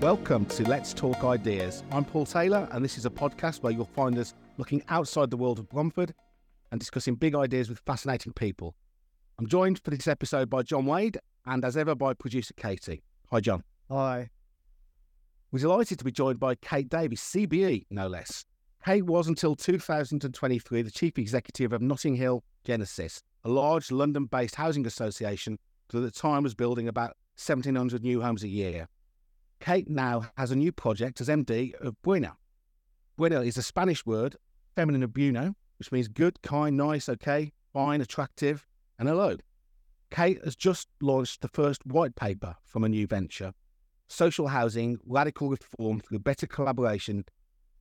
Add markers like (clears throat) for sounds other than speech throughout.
Welcome to Let's Talk Ideas. I'm Paul Taylor, and this is a podcast where you'll find us looking outside the world of Bromford and discussing big ideas with fascinating people. I'm joined for this episode by John Wade and, as ever, by producer Katie. Hi, John. Hi. We're delighted to be joined by Kate Davies, CBE, no less. Kate was until 2023 the chief executive of Notting Hill Genesis, a large London based housing association that at the time was building about 1,700 new homes a year. Kate now has a new project as MD of Buena. Buena is a Spanish word, feminine of bueno, which means good, kind, nice, okay, fine, attractive, and hello. Kate has just launched the first white paper from a new venture social housing, radical reform through better collaboration,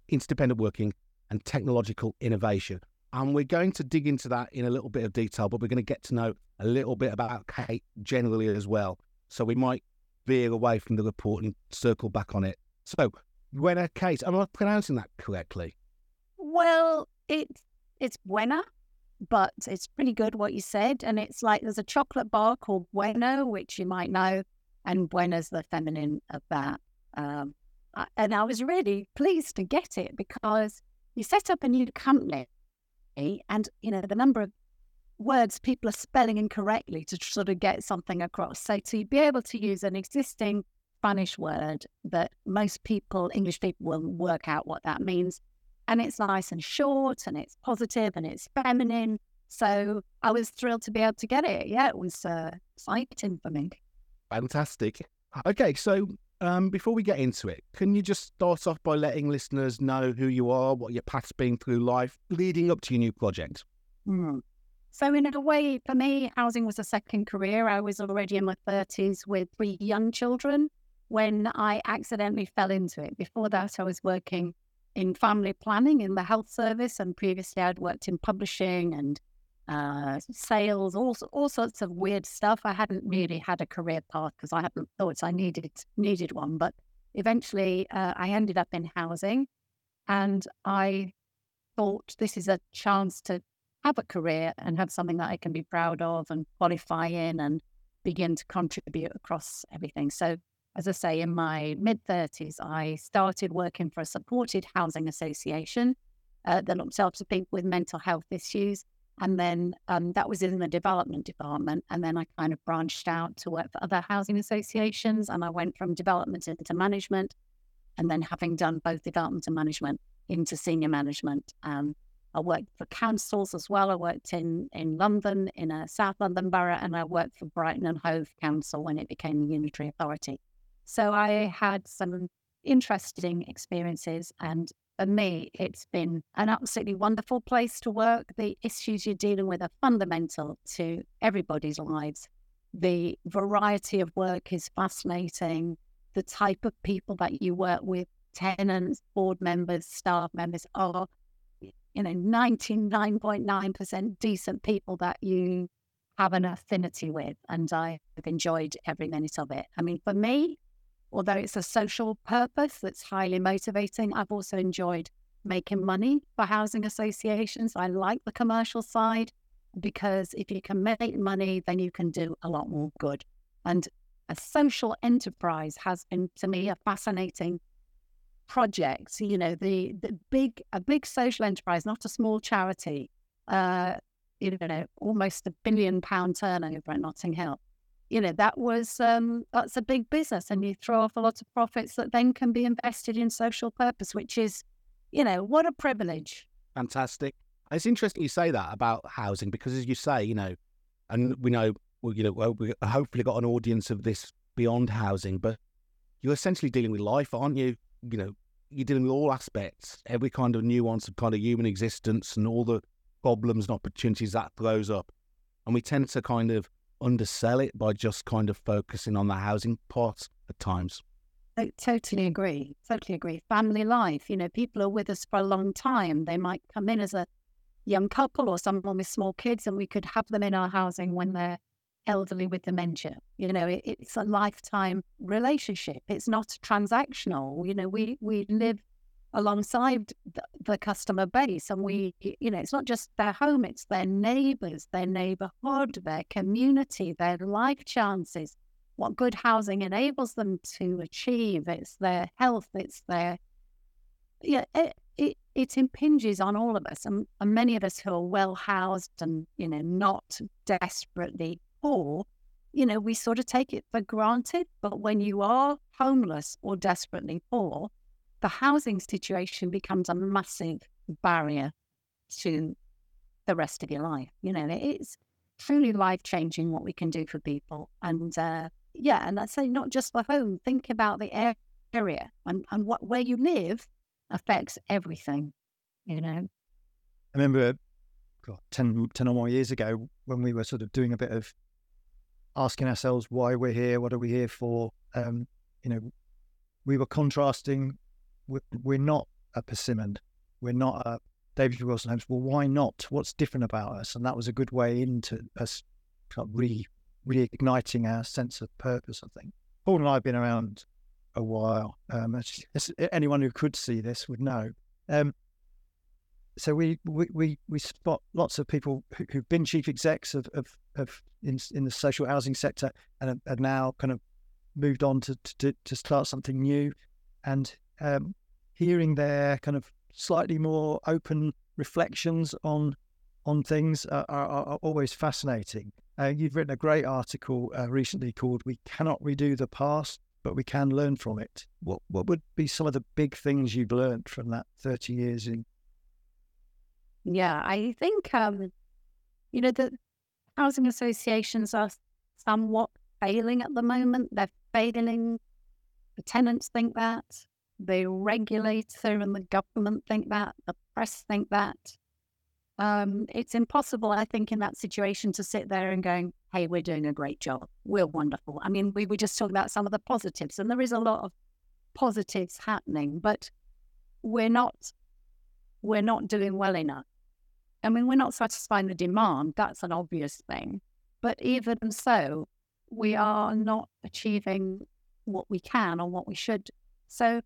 interdependent working, and technological innovation. And we're going to dig into that in a little bit of detail, but we're going to get to know a little bit about Kate generally as well. So we might veer away from the report and circle back on it. So, Buena Kate, am I pronouncing that correctly? Well, it's it's Buena, but it's pretty good what you said. And it's like there's a chocolate bar called Bueno, which you might know, and Buena's the feminine of that. Um, and I was really pleased to get it because you set up a new company, and you know the number of words people are spelling incorrectly to sort of get something across. So to be able to use an existing Spanish word that most people, English people, will work out what that means. And it's nice and short and it's positive and it's feminine. So I was thrilled to be able to get it. Yeah, it was uh, exciting for me. Fantastic. Okay, so um, before we get into it, can you just start off by letting listeners know who you are, what your path's been through life leading up to your new project? Mm. So, in a way, for me, housing was a second career. I was already in my 30s with three young children when I accidentally fell into it. Before that, I was working in family planning in the health service, and previously, I'd worked in publishing and uh, sales, all, all sorts of weird stuff. I hadn't really had a career path because I hadn't thought I needed needed one. But eventually, uh, I ended up in housing, and I thought this is a chance to have a career and have something that I can be proud of and qualify in and begin to contribute across everything. So, as I say, in my mid 30s, I started working for a supported housing association uh, that looks after people with mental health issues. And then um, that was in the development department. And then I kind of branched out to work for other housing associations. And I went from development into management. And then having done both development and management into senior management. Um, I worked for councils as well. I worked in, in London, in a South London borough, and I worked for Brighton and Hove Council when it became a unitary authority. So I had some interesting experiences. And for me, it's been an absolutely wonderful place to work. The issues you're dealing with are fundamental to everybody's lives. The variety of work is fascinating. The type of people that you work with, tenants, board members, staff members, are you know, 99.9% decent people that you have an affinity with. And I've enjoyed every minute of it. I mean, for me, although it's a social purpose that's highly motivating, I've also enjoyed making money for housing associations. I like the commercial side because if you can make money, then you can do a lot more good. And a social enterprise has been, to me, a fascinating projects, you know, the, the big, a big social enterprise, not a small charity, uh, you know, almost a billion pound turnover at Notting Hill. You know, that was, um, that's a big business and you throw off a lot of profits that then can be invested in social purpose, which is, you know, what a privilege. Fantastic. It's interesting you say that about housing because, as you say, you know, and we know, well, you know, we hopefully got an audience of this beyond housing, but you're essentially dealing with life, aren't you? you know, you're dealing with all aspects, every kind of nuance of kind of human existence and all the problems and opportunities that throws up. And we tend to kind of undersell it by just kind of focusing on the housing part at times. I totally agree. Totally agree. Family life, you know, people are with us for a long time. They might come in as a young couple or someone with small kids, and we could have them in our housing when they're elderly with dementia. You know, it, it's a lifetime relationship. It's not transactional. You know, we we live alongside the, the, customer base, and we, you know, it's not just their home; it's their neighbours, their neighbourhood, their community, their life chances. what good housing enables them to achieve. It's their health, it's their, yeah, it, it, it impinges on all of us. And, and many of us who are well housed and, you know, not desperately poor, you know, we sort of take it for granted. But when you are homeless or desperately poor, the housing situation becomes a massive barrier to the rest of your life. You know, it's truly life changing what we can do for people. And uh, yeah, and I say not just for home, think about the area and, and what where you live affects everything, you know. I remember God, 10, 10 or more years ago when we were sort of doing a bit of asking ourselves why we're here, what are we here for? Um, you know, we were contrasting, we're, we're not a Persimmon, we're not a David Wilson Homes. Well, why not? What's different about us? And that was a good way into us re reigniting our sense of purpose. I think Paul and I have been around a while. Um, anyone who could see this would know. Um, so we, we we we spot lots of people who, have been chief execs of, of, of in in the social housing sector and are, now kind of moved on to to, to start something new, and um, hearing their kind of slightly more open reflections on on things are, are, are always fascinating. Uh, you've written a great article uh, recently called "We Cannot Redo the Past, but We Can Learn from It." What what would be some of the big things you've learned from that thirty years in? Yeah, I think um, you know the housing associations are somewhat failing at the moment. They're failing. The tenants think that the regulator and the government think that, the press think that. Um, it's impossible, I think, in that situation to sit there and going, hey, we're doing a great job. We're wonderful. I mean, we were just talking about some of the positives, and there is a lot of positives happening, but we're not we're not doing well enough. I mean, we're not satisfying the demand. That's an obvious thing. But even so, we are not achieving what we can or what we should. So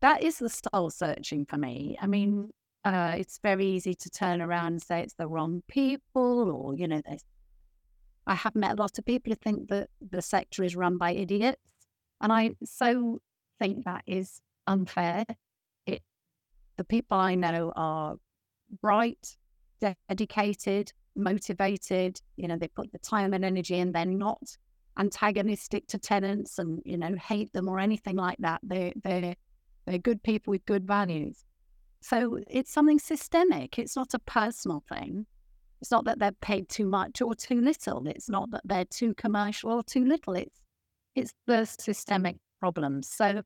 that is the soul searching for me. I mean, uh, it's very easy to turn around and say it's the wrong people, or you know, I have met a lot of people who think that the sector is run by idiots, and I so think that is unfair. It, the people I know are bright, dedicated, motivated. You know, they put the time and energy, and they're not antagonistic to tenants, and you know, hate them or anything like that. They they're they're good people with good values. So it's something systemic. It's not a personal thing. It's not that they're paid too much or too little. It's not that they're too commercial or too little. It's it's the systemic problems. So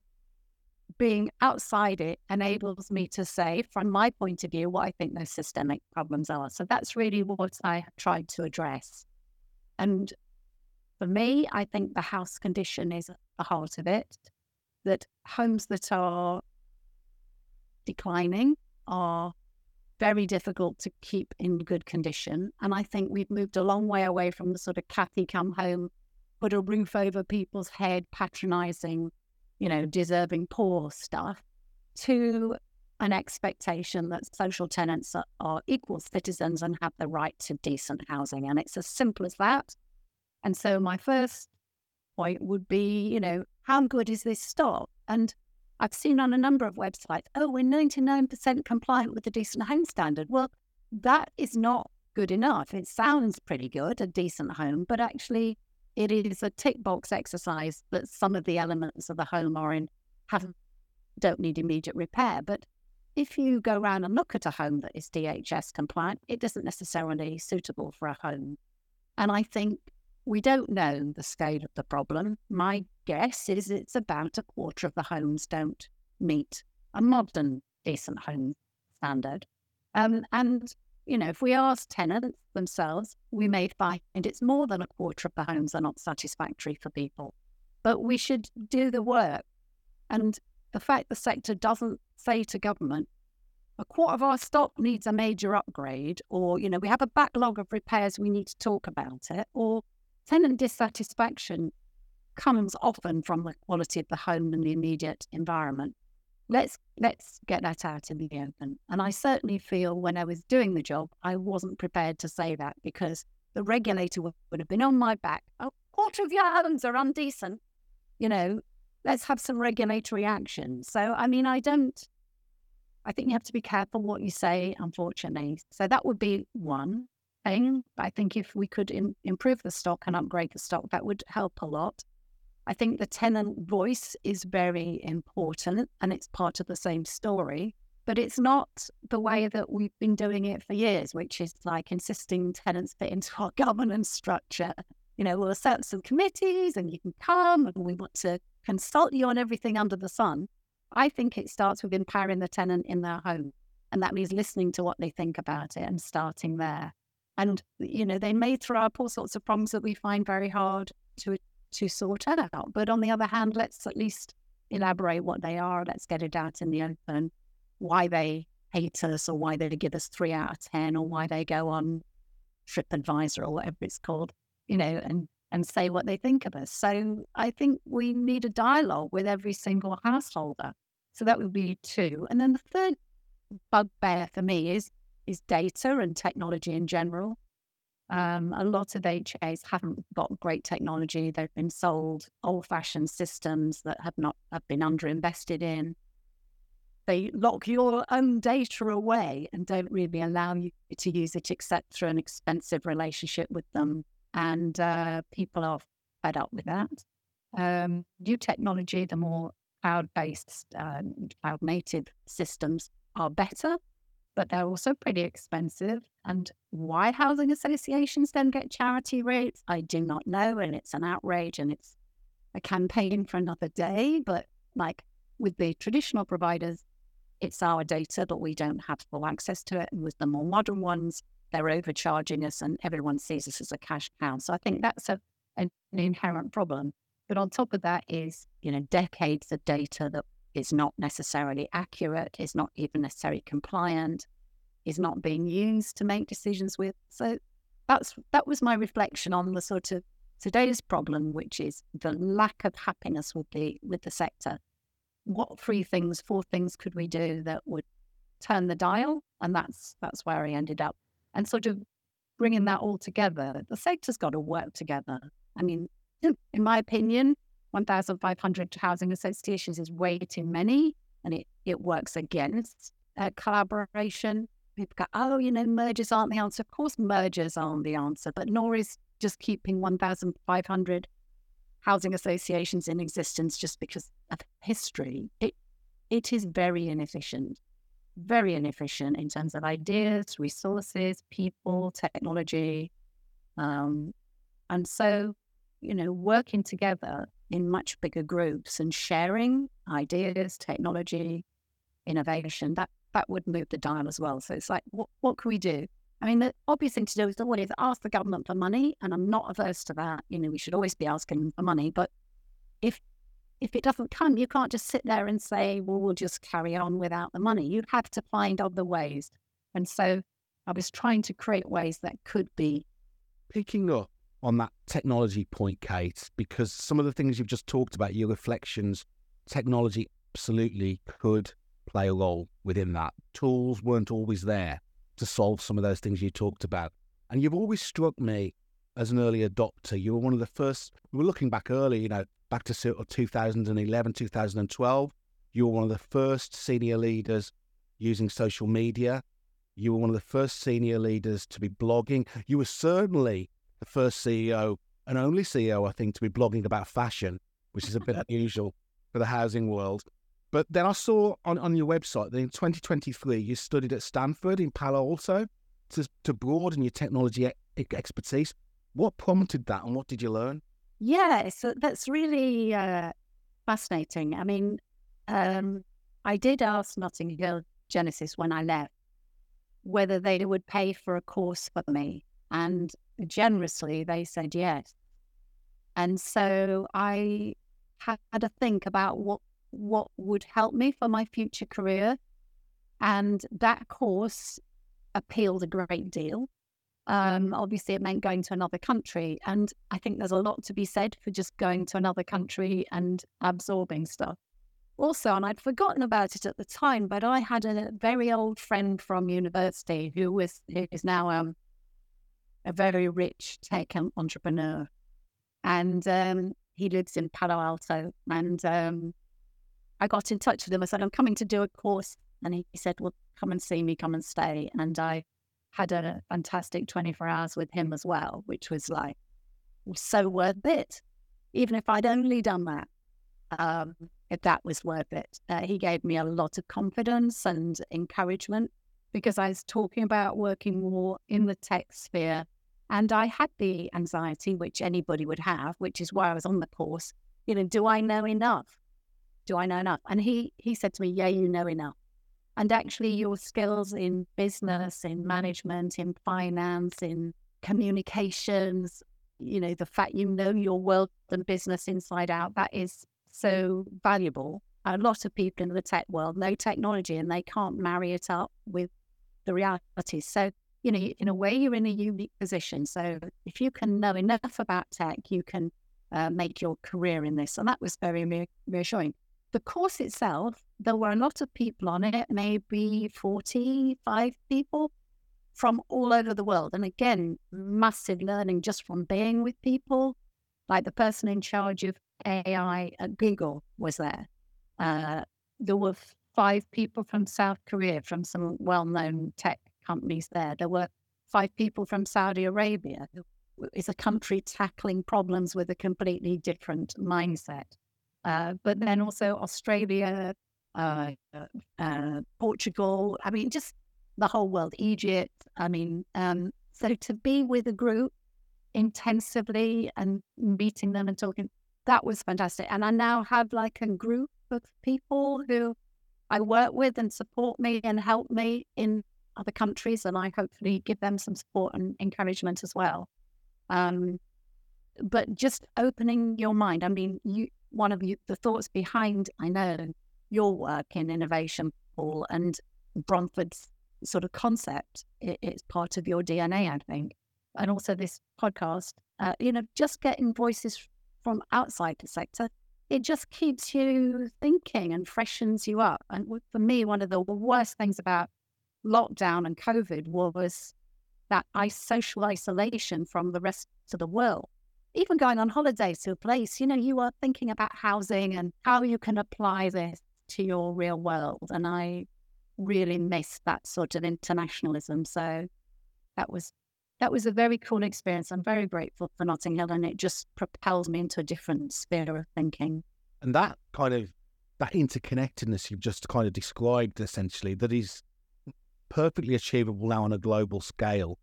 being outside it enables me to say, from my point of view, what I think those systemic problems are. So that's really what I tried to address. And for me, I think the house condition is at the heart of it that homes that are declining are very difficult to keep in good condition. And I think we've moved a long way away from the sort of Cathy come home, put a roof over people's head, patronizing, you know, deserving poor stuff to an expectation that social tenants are, are equal citizens and have the right to decent housing. And it's as simple as that. And so my first point would be, you know, how good is this stock? And I've seen on a number of websites, oh, we're 99% compliant with the decent home standard. Well, that is not good enough. It sounds pretty good, a decent home, but actually it is a tick box exercise that some of the elements of the home are in have don't need immediate repair. But if you go around and look at a home that is DHS compliant, it isn't necessarily suitable for a home. And I think we don't know the scale of the problem. My guess is it's about a quarter of the homes don't meet a modern decent home standard. Um, and, you know, if we ask tenants themselves, we may find it's more than a quarter of the homes are not satisfactory for people. But we should do the work. And the fact the sector doesn't say to government, a quarter of our stock needs a major upgrade, or, you know, we have a backlog of repairs, we need to talk about it, or tenant dissatisfaction comes often from the quality of the home and the immediate environment. Let's let's get that out in the open. And I certainly feel when I was doing the job, I wasn't prepared to say that because the regulator would, have been on my back. A quarter of your homes are undecent, you know, let's have some regulatory action. So, I mean, I don't, I think you have to be careful what you say, unfortunately. So that would be one thing. I think if we could in, improve the stock and upgrade the stock, that would help a lot. I think the tenant voice is very important and it's part of the same story, but it's not the way that we've been doing it for years, which is like insisting tenants fit into our (laughs) governance structure. You know, we'll set some committees and you can come and we want to consult you on everything under the sun. I think it starts with empowering the tenant in their home. And that means listening to what they think about it and starting there. And, you know, they may throw up all sorts of problems that we find very hard to to sort out. But on the other hand, let's at least elaborate what they are. Let's get it out in the open, why they hate us or why they give us three out of 10 or why they go on TripAdvisor or whatever it's called, you know, and, and say what they think of us. So I think we need a dialogue with every single householder. So that would be two. And then the third bugbear for me is is data and technology in general. Um, a lot of HAs haven't got great technology. They've been sold old-fashioned systems that have not have been underinvested in. They lock your own data away and don't really allow you to use it except through an expensive relationship with them. And uh, people are fed up with that. Um, new technology, the more cloud-based, uh, cloud-native systems are better but they're also pretty expensive. And why housing associations then get charity rates, I do not know. And it's an outrage and it's a campaign for another day. But like with the traditional providers, it's our data, but we don't have full access to it. And with the more modern ones, they're overcharging us and everyone sees us as a cash cow. So I think that's a, an inherent problem. But on top of that is, you know, decades of data that is not necessarily accurate, is not even necessarily compliant, is not being used to make decisions with. So that's that was my reflection on the sort of today's problem, which is the lack of happiness with the with the sector. What three things, four things could we do that would turn the dial? And that's that's where I ended up. And sort of bringing that all together, the sector's got to work together. I mean, (clears throat) in my opinion, 1,500 housing associations is way too many, and it, it works against uh, collaboration. People go, oh, you know, mergers aren't the answer. Of course, mergers aren't the answer, but nor is just keeping 1,500 housing associations in existence just because of history. It it is very inefficient, very inefficient in terms of ideas, resources, people, technology, um, and so you know, working together in much bigger groups and sharing ideas, technology, innovation, that that would move the dial as well. So it's like, what what can we do? I mean, the obvious thing to do is always ask the government for money, and I'm not averse to that. You know, we should always be asking for money, but if if it doesn't come, you can't just sit there and say, well, we'll just carry on without the money. You have to find other ways. And so I was trying to create ways that could be. Picking up on that technology point, Kate, because some of the things you've just talked about, your reflections, technology absolutely could play a role within that. Tools weren't always there to solve some of those things you talked about. And you've always struck me as an early adopter. You were one of the first, we were looking back early, you know, back to sort 2011, 2012. You were one of the first senior leaders using social media. You were one of the first senior leaders to be blogging. You were certainly the first CEO and only CEO, I think, to be blogging about fashion, which is a bit (laughs) unusual for the housing world. But then I saw on, on your website that in 2023 you studied at Stanford in Palo Alto to, to broaden your technology e- expertise. What prompted that and what did you learn? Yeah, so that's really uh, fascinating. I mean, um, I did ask Notting Hill Genesis when I left whether they would pay for a course for me. And generously, they said yes. And so I had to think about what what would help me for my future career. And that course appealed a great deal. Um, obviously, it meant going to another country. And I think there's a lot to be said for just going to another country and absorbing stuff. Also, and I'd forgotten about it at the time, but I had a very old friend from university who was who is now um, a very rich tech entrepreneur. and um, he lives in Palo Alto. And um, I got in touch with him. I said, I'm coming to do a course. And he, said, Well, come and see me, come and stay. And I had a fantastic 24 hours with him as well, which was like was so worth it. Even if I'd only done that, um, if that was worth it. Uh, he gave me a lot of confidence and encouragement because I was talking about working more in the tech sphere. And I had the anxiety, which anybody would have, which is why I was on the course. You know, do I know enough? Do I know enough? And he he said to me, Yeah, you know enough. And actually, mm. your skills in business, in management, in finance, in communications, you know, the fact you know your world and business inside out, that is so valuable. A lot of people in the tech world know technology and they can't marry it up with the reality. So, you know, in a way, you're in a unique position. So, if you can know enough about tech, you can uh, make your career in this. And that was very reassuring. The course itself, there were a lot of people on it, maybe 45 people from all over the world. And again, massive learning just from being with people. Like the person in charge of AI at Google was there. Uh, there were five people from South Korea, from some well known tech companies there. There were five people from Saudi Arabia. It's a country tackling problems with a completely different mindset. Uh, but then also Australia, uh, uh, Portugal. I mean, just the whole world, Egypt. I mean, um, so to be with a group intensively and meeting them and talking, that was fantastic. And I now have like a group of people who I work with and support me and help me in other countries, and I hopefully give them some support and encouragement as well. Um, but just opening your mind. I mean, you one of you, the thoughts behind I know your work in innovation, Paul, and Bromford's sort of concept. It, it's part of your DNA, I think. And also this podcast, uh, you know, just getting voices from outside the sector, it just keeps you thinking and freshens you up. And for me, one of the worst things about lockdown and COVID was that social isolation from the rest of the world. Even going on holidays to a place, you know, you are thinking about housing and how you can apply this to your real world. And I really miss that sort of internationalism. So that was that was a very cool experience. I'm very grateful for Notting Hill, and it just propels me into a different sphere of thinking. And that kind of that interconnectedness you've just kind of described, essentially, that is perfectly achievable now on a global scale,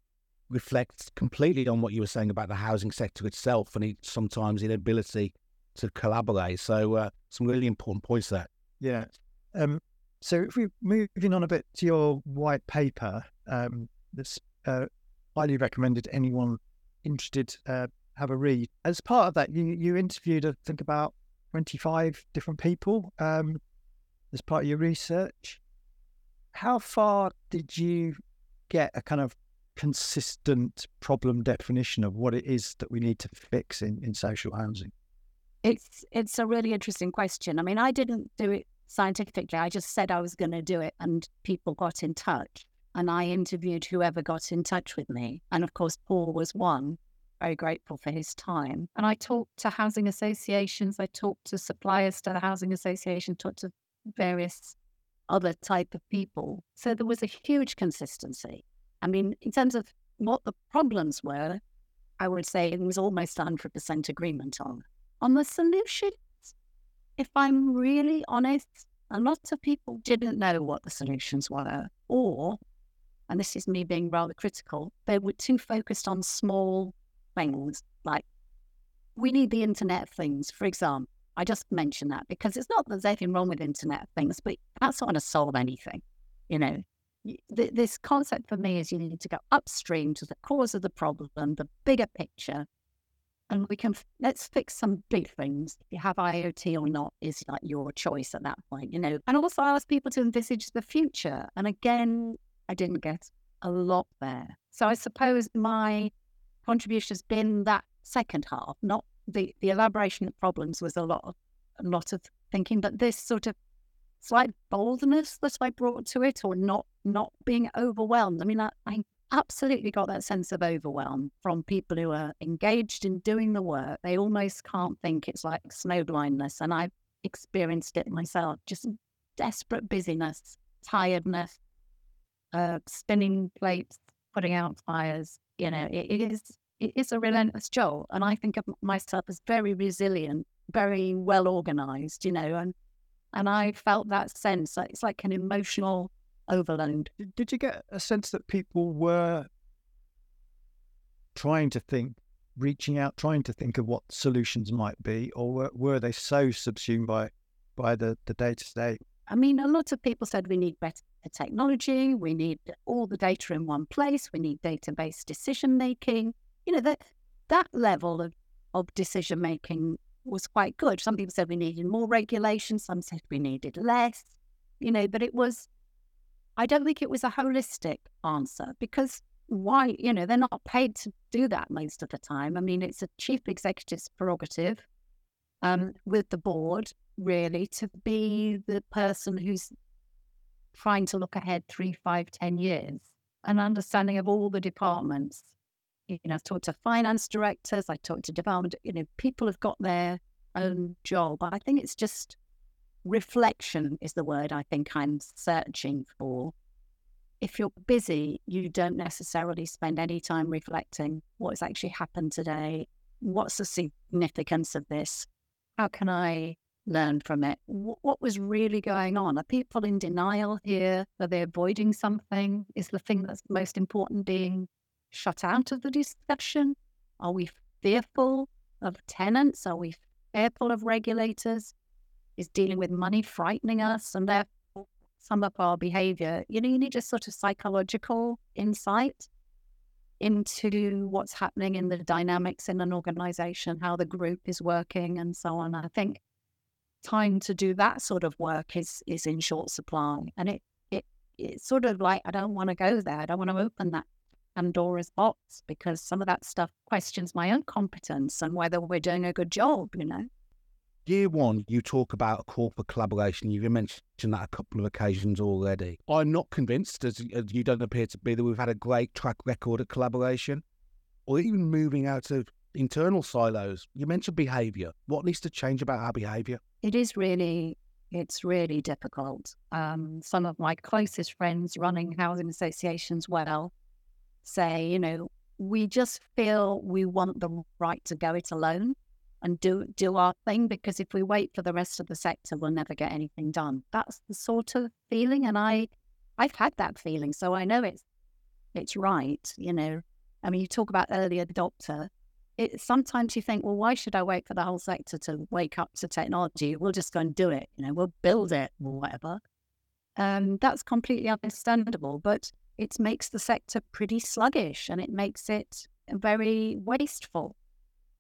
reflects completely on what you were saying about the housing sector itself and its sometimes inability to collaborate. So, uh, some really important points there. Yeah. Um, so if we're moving on a bit to your white paper, um, that's uh, highly recommended anyone interested uh, have a read. As part of that, you you interviewed I think about twenty five different people um, as part of your research. How far did you get a kind of consistent problem definition of what it is that we need to fix in, in social housing? It's it's a really interesting question. I mean, I didn't do it scientifically. I just said I was going to do it, and people got in touch. And I interviewed whoever got in touch with me. And of course, Paul was one. Very grateful for his time. And I talked to housing associations, I talked to suppliers to the housing association, talked to various other type of people. So there was a huge consistency. I mean, in terms of what the problems were, I would say it was almost 100% agreement on. On the solutions, if I'm really honest, a lot of people didn't know what the solutions were, or, and this is me being rather critical, they were too focused on small things like we need the Internet Things, for example. I just mention that because it's not that there's anything wrong with Internet of Things, but that's not going to solve anything. You know, this concept for me is you need to go upstream to the cause of the problem, the bigger picture, and we can let's fix some big things. If you have IoT or not is like your choice at that point, you know. And also ask people to envisage the future. And again, I didn't get a lot there. So I suppose my contribution has been that second half, not the the elaboration of problems was a lot of a lot of thinking, but this sort of slight boldness that I brought to it, or not not being overwhelmed. I mean, I, I absolutely got that sense of overwhelm from people who are engaged in doing the work. They almost can't think it's like snow blindness. And I've experienced it myself just desperate busyness, tiredness, uh, spinning plates, putting out fires. You know, it, it is it is a relentless job. And I think of myself as very resilient, very well organized, you know, and and I felt that sense. It's like an emotional overload. Did you get a sense that people were trying to think, reaching out, trying to think of what solutions might be, or were, were they so subsumed by by the the day to day? I mean, a lot of people said we need better technology, we need all the data in one place, we need database decision making. You know that that level of of decision making was quite good. Some people said we needed more regulation, some said we needed less. You know, but it was I don't think it was a holistic answer because why, you know, they're not paid to do that most of the time. I mean, it's a chief executive's prerogative um, with the board, really, to be the person who's trying to look ahead three, five, ten years, an understanding of all the departments. You know, I've talked to finance directors, I talked to development, you know, people have got their mm. own job. But I think it's just reflection is the word I think I'm searching for. If you're busy, you don't necessarily spend any time reflecting what's actually happened today. What's the significance of this? How can I learn from it? What was really going on? Are people in denial here? Are they avoiding something? Is the thing that's most important being shut hmm. out of the discussion? Are we fearful of tenants? Are we fearful of regulators? is dealing with money frightening us and therefore some of our behavior. You know, you need a sort of psychological insight into what's happening in the dynamics in an organization, how the group is working and so on. I think time to do that sort of work is is in short supply. And it it it's sort of like I don't want to go there. I don't want to open that Pandora's box because some of that stuff questions my own competence and whether we're doing a good job, you know year one, you talk about a corporate collaboration. You've mentioned that a couple of occasions already. I'm not convinced, as, you don't appear to be, that we've had a great track record at collaboration or even moving out of internal silos. You mentioned behaviour. What needs to change about our behaviour? It is really, it's really difficult. Um, some of my closest friends running housing associations well say, you know, we just feel we want the right to go it alone and do do our thing because if we wait for the rest of the sector we'll never get anything done. That's the sort of feeling and i i've had that feeling so i know it's it's right you know. I mean you talk about early adopter it sometimes you think well why should i wait for the whole sector to wake up to technology? We'll just go and do it you know we'll build it or whatever. Um that's completely understandable but it makes the sector pretty sluggish and it makes it very wasteful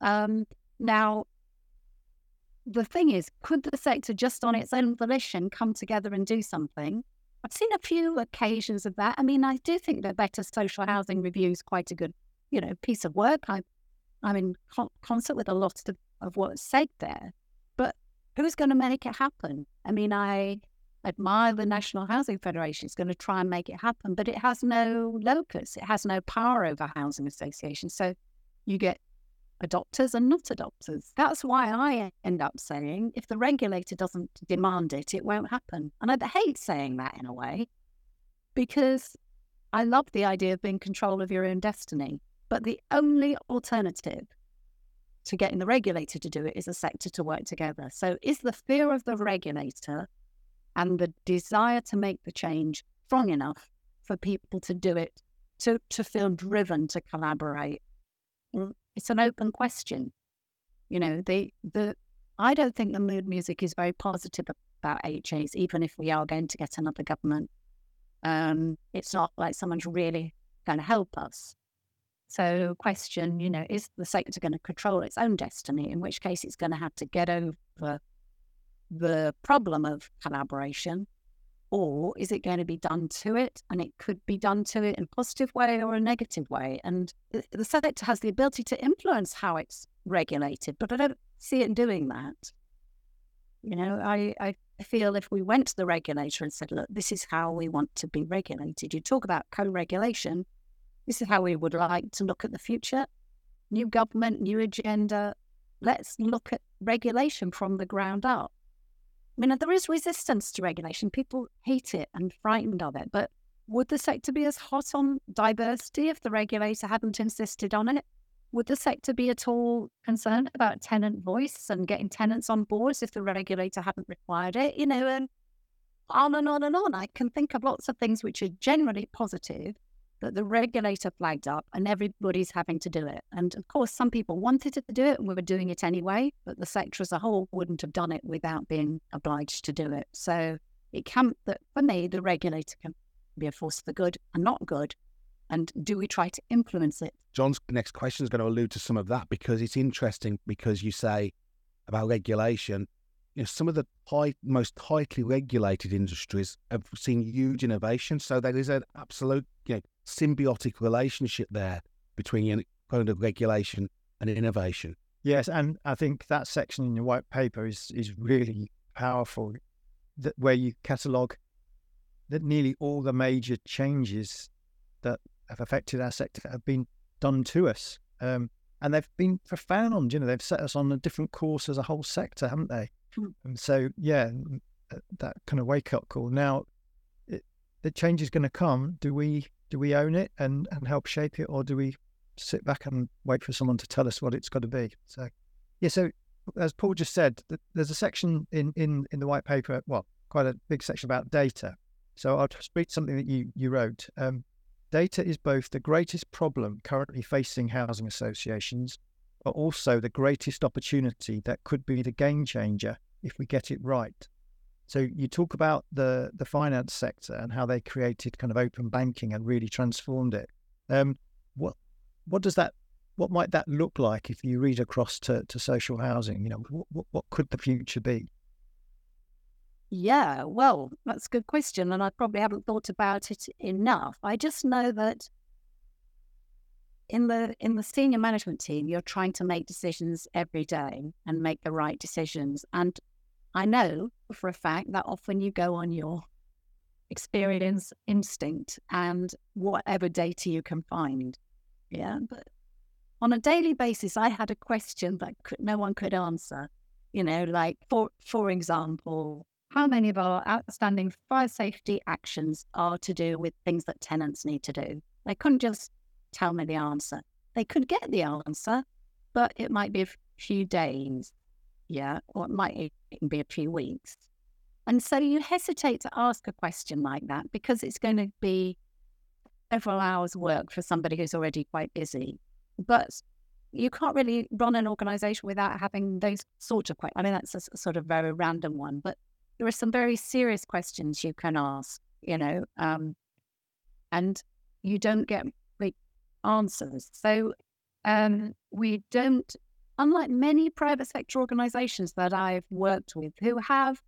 um, now, the thing is, could the sector just on its own volition come together and do something? I've seen a few occasions of that. I mean, I do think that Better Social Housing Review is quite a good, you know, piece of work. I, I'm in con- concert with a lot of, of what's said there, but who's going to make it happen? I mean, I admire the National Housing Federation. It's going to try and make it happen, but it has no locus. It has no power over housing associations. So you get adopters and not adopters. That's why I end up saying if the regulator doesn't demand it, it won't happen. And I hate saying that in a way because I love the idea of being control of your own destiny. But the only alternative to getting the regulator to do it is a sector to work together. So is the fear of the regulator and the desire to make the change strong enough for people to do it, to, to feel driven to collaborate? Mm, it's an open question. You know, the the I don't think the mood music is very positive about HAs, even if we are going to get another government. Um, it's not like someone's really going to help us. So, question, you know, is the sector going to control its own destiny? In which case, it's going to have to get over the problem of collaboration or is it going to be done to it? And it could be done to it in a positive way or a negative way. And the sector has the ability to influence how it's regulated, but I don't see it doing that. You know, I, I feel if we went to the regulator and said, look, this is how we want to be regulated, you talk about co regulation. This is how we would like to look at the future. New government, new agenda. Let's look at regulation from the ground up. I mean, uh, there is resistance to regulation. People hate it and frightened of it. But would the sector be as hot on diversity if the regulator hadn't insisted on it? Would the sector be at all concerned about tenant voice and getting tenants on boards if the regulator hadn't required it? You know, and on and on and on. I can think of lots of things which are generally positive that the regulator flagged up and everybody's having to do it. And of course, some people wanted to do it and we were doing it anyway, but the sector as a whole wouldn't have done it without being obliged to do it. So it can, that for me, the regulator can be a force for good and not good. And do we try to influence it? John's next question is going to allude to some of that because it's interesting because you say about regulation you know, some of the high, most tightly regulated industries have seen huge innovation. So there is an absolute you know, symbiotic relationship there between you kind of regulation and innovation. Yes, and I think that section in your white paper is is really powerful, that where you catalogue that nearly all the major changes that have affected our sector have been done to us, um, and they've been profound. You know, they've set us on a different course as a whole sector, haven't they? And so, yeah, uh, that kind of wake up call. Now, it, the change is going to come. Do we do we own it and and help shape it, or do we sit back and wait for someone to tell us what it's got to be? So, yeah. So, as Paul just said, there's a section in in in the white paper. Well, quite a big section about data. So I'll just read something that you you wrote. Um, data is both the greatest problem currently facing housing associations but also the greatest opportunity that could be the game changer if we get it right. So you talk about the the finance sector and how they created kind of open banking and really transformed it. Um, what what does that what might that look like if you read across to, to social housing? You know, what, what could the future be? Yeah, well, that's a good question, and I probably haven't thought about it enough. I just know that in the in the senior management team, you're trying to make decisions every day and make the right decisions. And I know for a fact that often you go on your experience, instinct, and whatever data you can find. Yeah, but on a daily basis, I had a question that could, no one could answer. You know, like for for example, how many of our outstanding fire safety actions are to do with things that tenants need to do? They couldn't just tell me the answer. They could get the answer, but it might be a few days, yeah, or it might even be a few weeks. And so you hesitate to ask a question like that because it's going to be several hours work for somebody who's already quite busy. But you can't really run an organization without having those sorts of questions. I mean, that's a sort of very random one, but there are some very serious questions you can ask, you know, um, and you don't get answers. So um, we don't, unlike many private sector organizations that I've worked with who have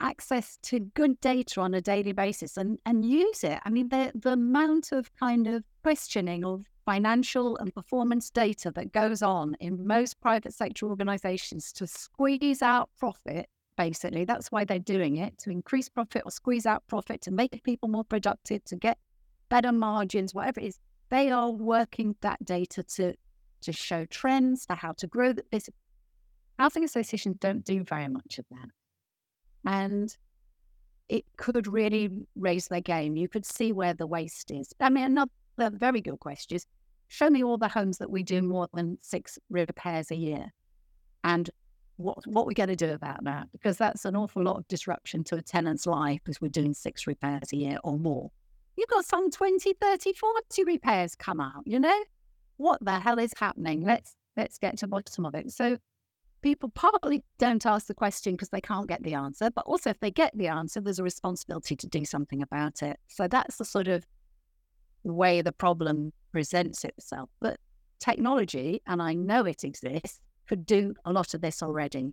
access to good data on a daily basis and, and use it. I mean, the, the amount of kind of questioning of financial and performance data that goes on in most private sector organizations to squeeze out profit, basically, that's why they're doing it to increase profit or squeeze out profit, to make people more productive, to get better margins, whatever it is. They are working that data to to show trends, for how to grow the business. Housing associations don't do very much of that. And it could really raise their game. You could see where the waste is. I mean, another very good question is show me all the homes that we do more than six repairs a year. And what what we're going to do about that? Because that's an awful lot of disruption to a tenant's life because we're doing six repairs a year or more you've got some 20, 30, 40 repairs come out, you know? What the hell is happening? Let's let's get to the bottom of it. So people partly don't ask the question because they can't get the answer, but also if they get the answer, there's a responsibility to do something about it. So that's the sort of way the problem presents itself. But technology, and I know it exists, could do a lot of this already.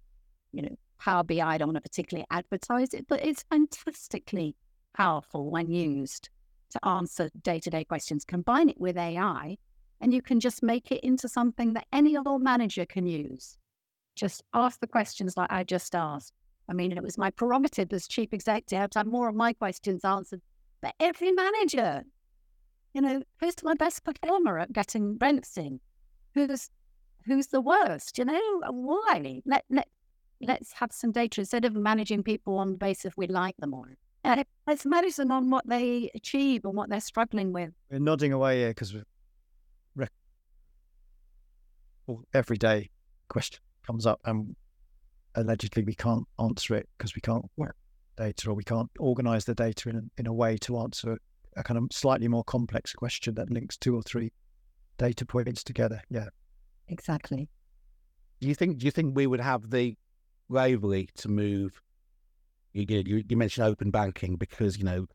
You know, Power BI, I don't want to particularly advertise it, but it's fantastically powerful when used to answer day to day questions. Combine it with AI, and you can just make it into something that any other manager can use. Just ask the questions like I just asked. I mean, it was my prerogative as chief executive to have more of my questions answered, but every manager, you know, who's my best performer at getting rents in? Who's who's the worst? You know, why? Let let let's have some data instead of managing people on the basis we like them or let's manage them on what they achieve and what they're struggling with. We're nodding away here because rec- well, every day question comes up and allegedly we can't answer it because we can't work data or we can't organize the data in a, in a way to answer a kind of slightly more complex question that links two or three data points together. Yeah, exactly. Do you think? Do you think we would have the bravery to move? You, you, you mentioned open banking because you know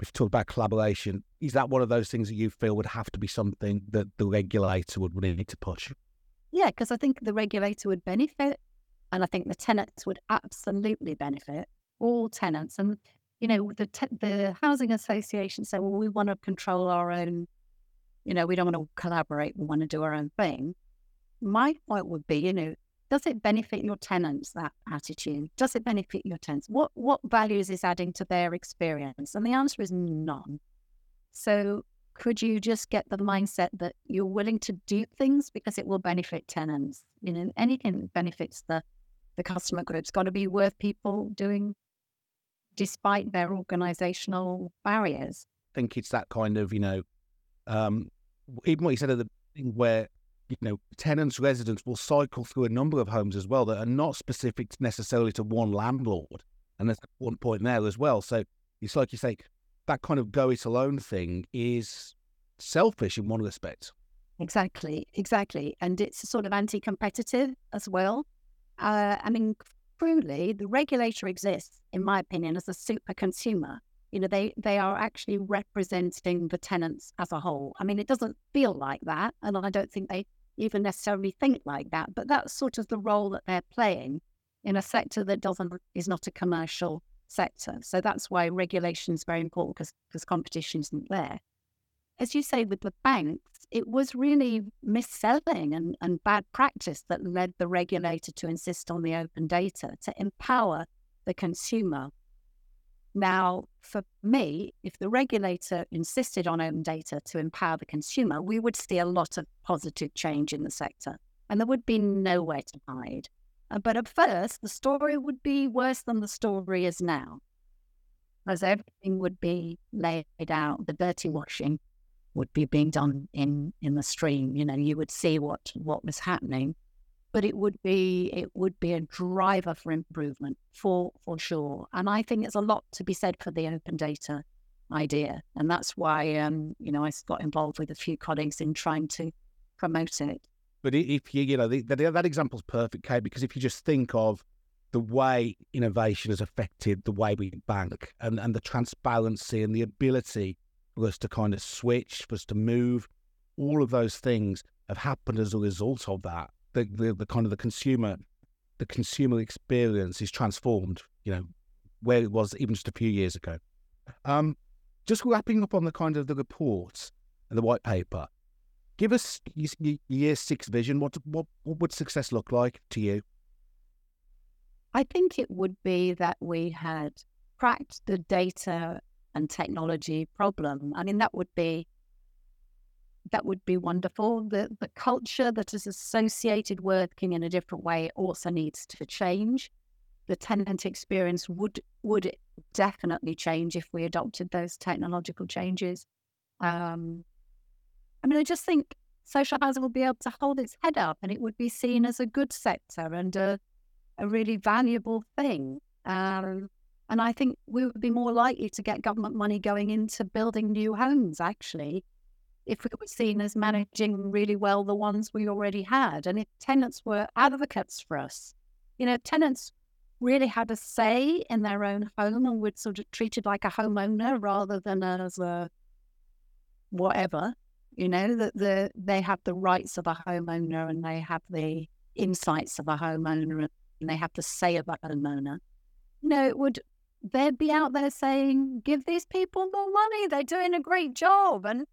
we've talked about collaboration. Is that one of those things that you feel would have to be something that the regulator would really need to push? Yeah, because I think the regulator would benefit, and I think the tenants would absolutely benefit. All tenants, and you know, the te- the housing association say, well, we want to control our own. You know, we don't want to collaborate. We want to do our own thing. My point would be, you know, does it benefit your tenants that attitude? Does it benefit your tenants? What what values is adding to their experience? And the answer is none. So could you just get the mindset that you're willing to do things because it will benefit tenants? You know, anything that benefits the the customer group's got to be worth people doing despite their organizational barriers. I think it's that kind of, you know, um, even what you said at the beginning, where, you know, tenants, residents will cycle through a number of homes as well that are not specific necessarily to one landlord. And there's one point there as well. So it's like you say, that kind of go it alone thing is selfish in one respect. Exactly, exactly. And it's sort of anti competitive as well. Uh, I mean, truly, the regulator exists, in my opinion, as a super consumer. You know, they, they are actually representing the tenants as a whole. I mean, it doesn't feel like that, and I don't think they even necessarily think like that, but that's sort of the role that they're playing in a sector that doesn't is not a commercial sector. So that's why regulation is very important because because competition isn't there as you say, with the banks, it was really mis-selling and, and bad practice that led the regulator to insist on the open data to empower the consumer. Now, for me, if the regulator insisted on open data to empower the consumer, we would see a lot of positive change in the sector and there would be nowhere to hide. Uh, but at first, the story would be worse than the story is now, as everything would be laid out, the dirty washing would be being done in in the stream. You know, you would see what what was happening, but it would be it would be a driver for improvement for for sure. And I think it's a lot to be said for the open data idea, and that's why um, you know I got involved with a few colleagues in trying to promote it. But if you you know the, the, that example's perfect, Kate, because if you just think of the way innovation has affected the way we bank and, and the transparency and the ability for us to kind of switch, for us to move. All of those things have happened as a result of that. The, the, the kind of the consumer, the consumer experience is transformed. You know, where it was even just a few years ago. Um, just wrapping up on the kind of the report and the white paper. Give us year six vision. What what what would success look like to you? I think it would be that we had cracked the data and technology problem. I mean, that would be that would be wonderful. The the culture that is associated working in a different way also needs to change. The tenant experience would would definitely change if we adopted those technological changes. Um, I mean, I just think social housing will be able to hold its head up, and it would be seen as a good sector and a a really valuable thing. Um, and I think we would be more likely to get government money going into building new homes, actually, if we were seen as managing really well the ones we already had. And if tenants were advocates for us, you know, tenants really had a say in their own home and were sort of treated like a homeowner rather than as a whatever, you know, that the, they have the rights of a homeowner and they have the insights of a homeowner and they have the say of a homeowner. No, it would they'd be out there saying, give these people more money. They're doing a great job. And,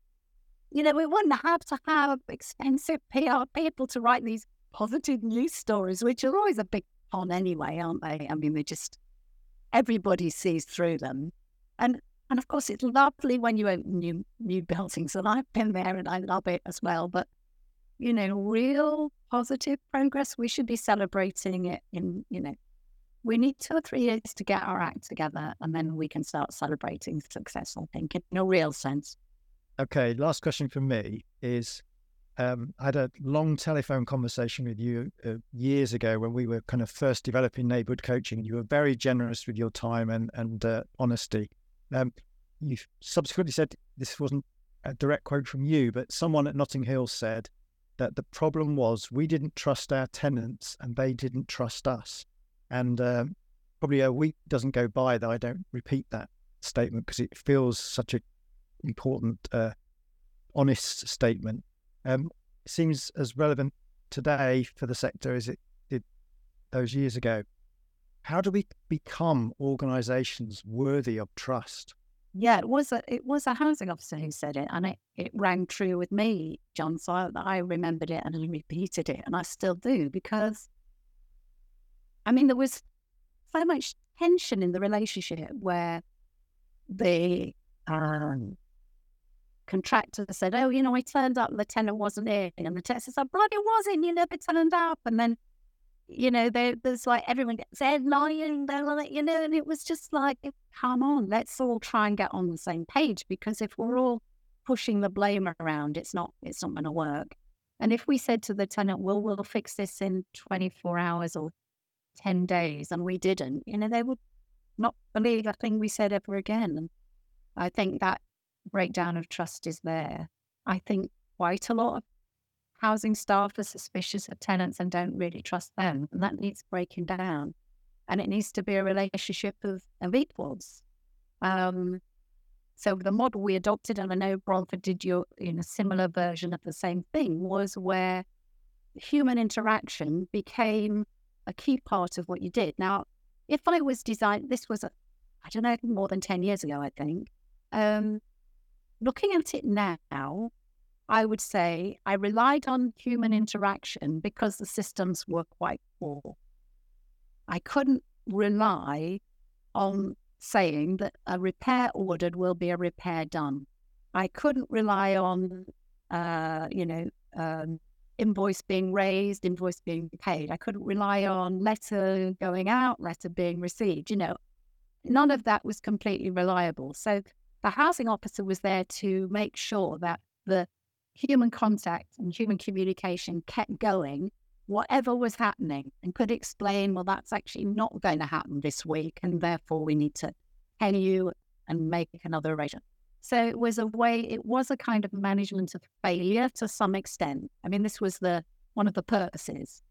you know, we wouldn't have to have expensive PR people to write these positive news stories, which are always a big con anyway, aren't they? I mean, they just, everybody sees through them. And And of course, it's lovely when you open new new buildings, and I've been there and I love it as well. But you know, real positive progress, we should be celebrating it in, you know, we need two or three years to get our act together and then we can start celebrating success, I think, in a real sense. Okay, last question from me is um, I had a long telephone conversation with you uh, years ago when we were kind of first developing neighborhood coaching. You were very generous with your time and, and uh, honesty. Um, you subsequently said this wasn't a direct quote from you, but someone at Notting Hill said that the problem was we didn't trust our tenants and they didn't trust us. And uh, probably a week doesn't go by that I don't repeat that statement because it feels such an important, uh, honest statement. Um, seems as relevant today for the sector as it did those years ago. How do we become organisations worthy of trust? Yeah, it was a it was a housing officer who said it, and it, it rang true with me, John. So I, I remembered it and I repeated it, and I still do because, I mean, there was so much tension in the relationship where the um, contractor said, "Oh, you know, I turned up, and the tenant wasn't in," and the tenant said, "Bloody wasn't, you never turned up," and then you know, there, there's like everyone gets said lying, they're like, you know, and it was just like, come on, let's all try and get on the same page because if we're all pushing the blame around, it's not, it's not going to work. And if we said to the tenant, well, we'll fix this in 24 hours or 10 days, and we didn't, you know, they would not believe a thing we said ever again. And I think that breakdown of trust is there. I think quite a lot of housing staff are suspicious of tenants and don't really trust them. And that needs breaking down. And it needs to be a relationship of, of equals. Um, so the model we adopted, and I know Bromford did your in a similar version of the same thing, was where human interaction became a key part of what you did. Now, if I was designed, this was, I don't know, more than 10 years ago, I think. Um, looking at it now, I would say I relied on human interaction because the systems were quite poor. I couldn't rely on saying that a repair ordered will be a repair done. I couldn't rely on, uh, you know, um, invoice being raised, invoice being paid. I couldn't rely on letter going out, letter being received. You know, none of that was completely reliable. So the housing officer was there to make sure that the human contact and human communication kept going, whatever was happening, and could explain, well, that's actually not going to happen this week, and therefore we need to tell you and make another arrangement. So it was a way, it was a kind of management of failure to some extent. I mean, this was the one of the purposes.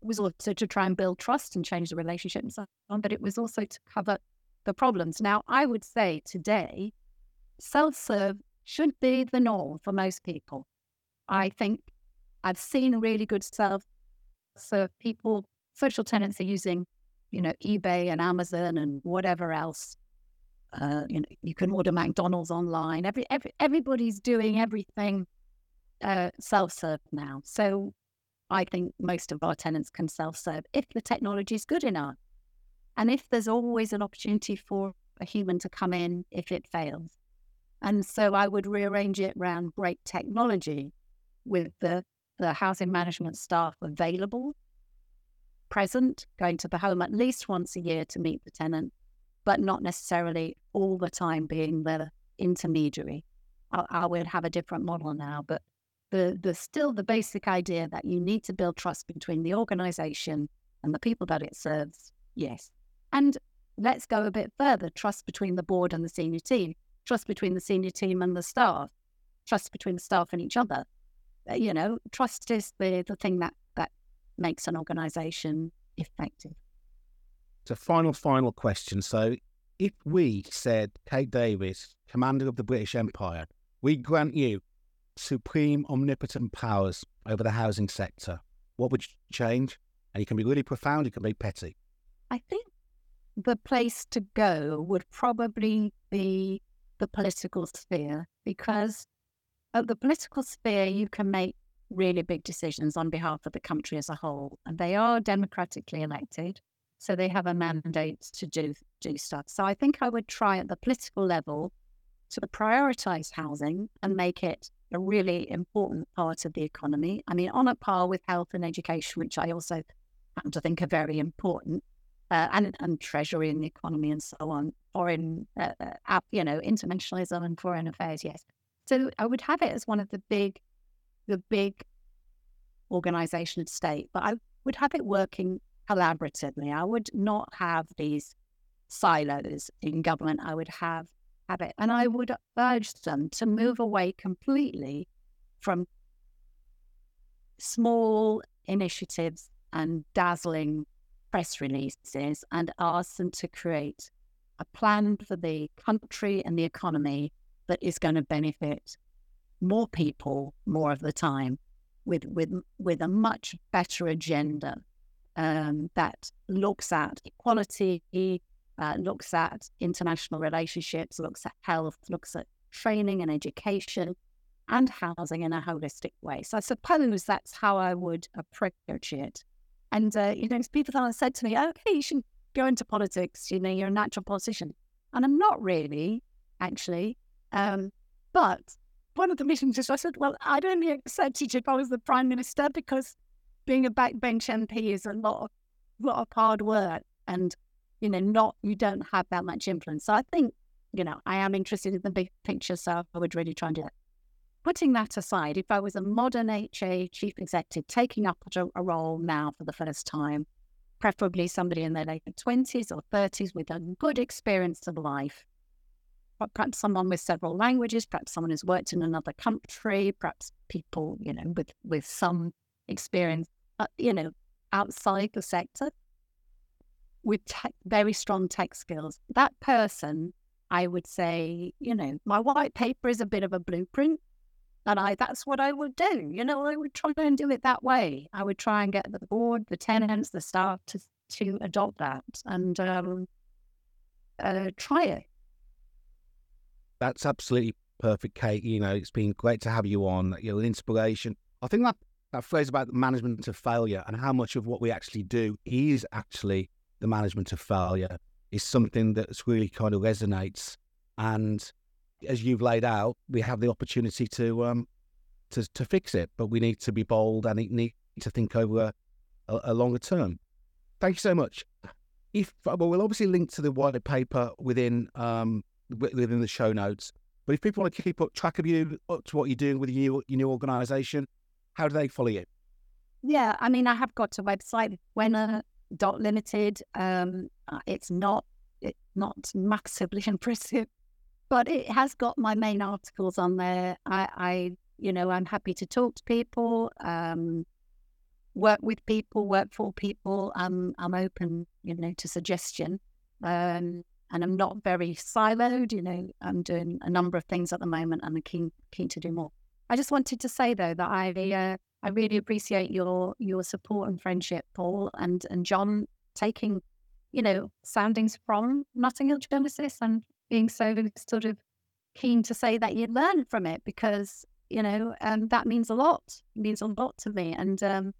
It was also to try and build trust and change the relationship and so on, but it was also to cover the problems. Now, I would say today, self serve should be the norm for most people. I think I've seen really good self serve people, social tenants are using, you know, eBay and Amazon and whatever else. Uh, you know, you can order McDonald's online. Every, every everybody's doing everything uh, self-serve now. So I think most of our tenants can self-serve if the technology is good enough, and if there's always an opportunity for a human to come in if it fails. And so I would rearrange it around great technology with the, the housing management staff available, present, going to the home at least once a year to meet the tenant, but not necessarily all the time being the intermediary. I, I would have a different model now, but the, the still the basic idea that you need to build trust between the organization and the people that it serves, yes. And let's go a bit further trust between the board and the senior team trust between the senior team and the staff, trust between the staff and each other. Uh, you know, trust is the, the thing that, that makes an organization effective. It's a final, final question. So, if we said, Kate Davies, Commander of the British Empire, we grant you supreme omnipotent powers over the housing sector, what would change? And you can be really profound, you can be petty. I think the place to go would probably be the political sphere because at the political sphere, you can make really big decisions on behalf of the country as a whole, and they are democratically elected, so they have a mandate to do do stuff. So I think I would try at the political level to prioritize housing and make it a really important part of the economy. I mean, on a par with health and education, which I also happen to think are very important, uh, and, and treasury and the economy and so on, foreign, uh, uh, you know, internationalism and foreign affairs, yes. So I would have it as one of the big, the big organization of state, but I would have it working collaboratively. I would not have these silos in government. I would have have it, and I would urge them to move away completely from small initiatives and dazzling press releases and ask them to create a plan for the country and the economy that is going to benefit more people more of the time with with with a much better agenda um, that looks at equality, uh, looks at international relationships, looks at health, looks at training and education, and housing in a holistic way. So I suppose that's how I would approach it. And uh, you know, people have said to me, "Okay, you should go into politics. You know, you're a natural politician," and I'm not really, actually. Um, but one of the meetings is I said, "Well, I'd only accept if I was the prime minister because being a backbench MP is a lot of lot of hard work, and you know, not you don't have that much influence. So I think, you know, I am interested in the big picture, so I would really try and do that. Putting that aside, if I was a modern HA chief executive taking up a, role now for the first time, preferably somebody in their late 20s or 30s with a good experience of life, perhaps someone with several languages, perhaps someone who's worked in another country, perhaps people, you know, with, with some experience, uh, you know, outside the sector with tech, very strong tech skills. That person, I would say, you know, my white paper is a bit of a blueprint. And I that's what I would do. You know, I would try and do it that way. I would try and get the board, the tenants, the staff to to adopt that and um, uh, try it. That's absolutely perfect, Kate. You know, it's been great to have you on. You're an inspiration. I think that that phrase about the management of failure and how much of what we actually do is actually the management of failure is something that's really kind of resonates. And as you've laid out, we have the opportunity to um, to to fix it, but we need to be bold and need to think over a, a, longer term. Thank you so much. If well, we'll obviously link to the white paper within um, within the show notes. But if people want to keep up track of you, up to what you're doing with your your new organisation, how do they follow you? Yeah, I mean, I have got a website, Buena dot limited. Um, uh, it's not it's not massively (laughs) impressive, but it has got my main articles on there. I, I you know, I'm happy to talk to people, um, work with people, work for people. I'm I'm open, you know, to suggestion. Um, and I'm not very siloed. You know, I'm doing a number of things at the moment, and I'm keen keen to do more. I just wanted to say though that I uh, I really appreciate your your support and friendship, Paul and and John, taking you know soundings from Notting Hill Genesis and being so sort of keen to say that you learn from it because you know um, that means a lot. It means a lot to me, and um,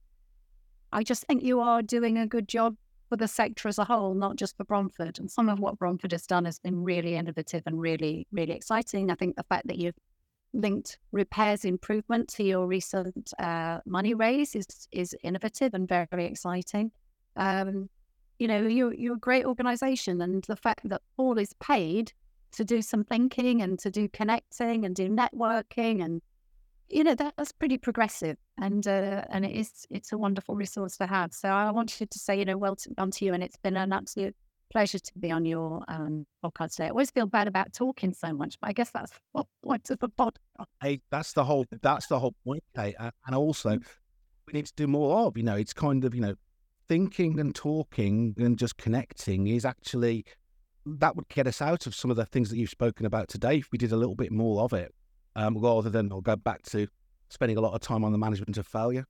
I just think you are doing a good job for the sector as a whole, not just for Bromford. And some of what Bromford has done has been really innovative and really, really exciting. I think the fact that you've linked repairs improvement to your recent uh, money raise is is innovative and very, very exciting. Um, you know, you're you're a great organisation, and the fact that Paul is paid to do some thinking and to do connecting and do networking and you know that's pretty progressive and uh, and it is it's a wonderful resource to have so i wanted to say you know well done to you and it's been an absolute pleasure to be on your um, podcast today. I always feel bad about talking so much, but I guess that's the point of the podcast. Hey, that's the whole that's the whole point, Kate. And also, mm. we need to do more of. You know, it's kind of you know, thinking and talking and just connecting is actually that would get us out of some of the things that you've spoken about today. If we did a little bit more of it, um, rather than or go back to spending a lot of time on the management of failure.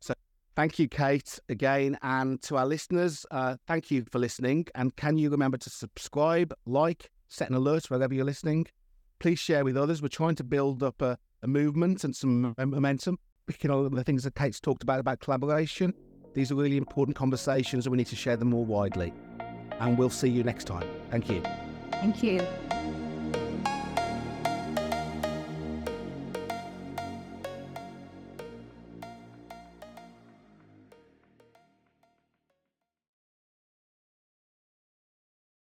So thank you, Kate, again. And to our listeners, uh, thank you for listening. And can you remember to subscribe, like, set an alert wherever you're listening? Please share with others. We're trying to build up a, a movement and some momentum. Picking on the things that Kate's talked about, about collaboration. These are really important conversations and we need to share them more widely. And we'll see you next time. Thank you. Thank you.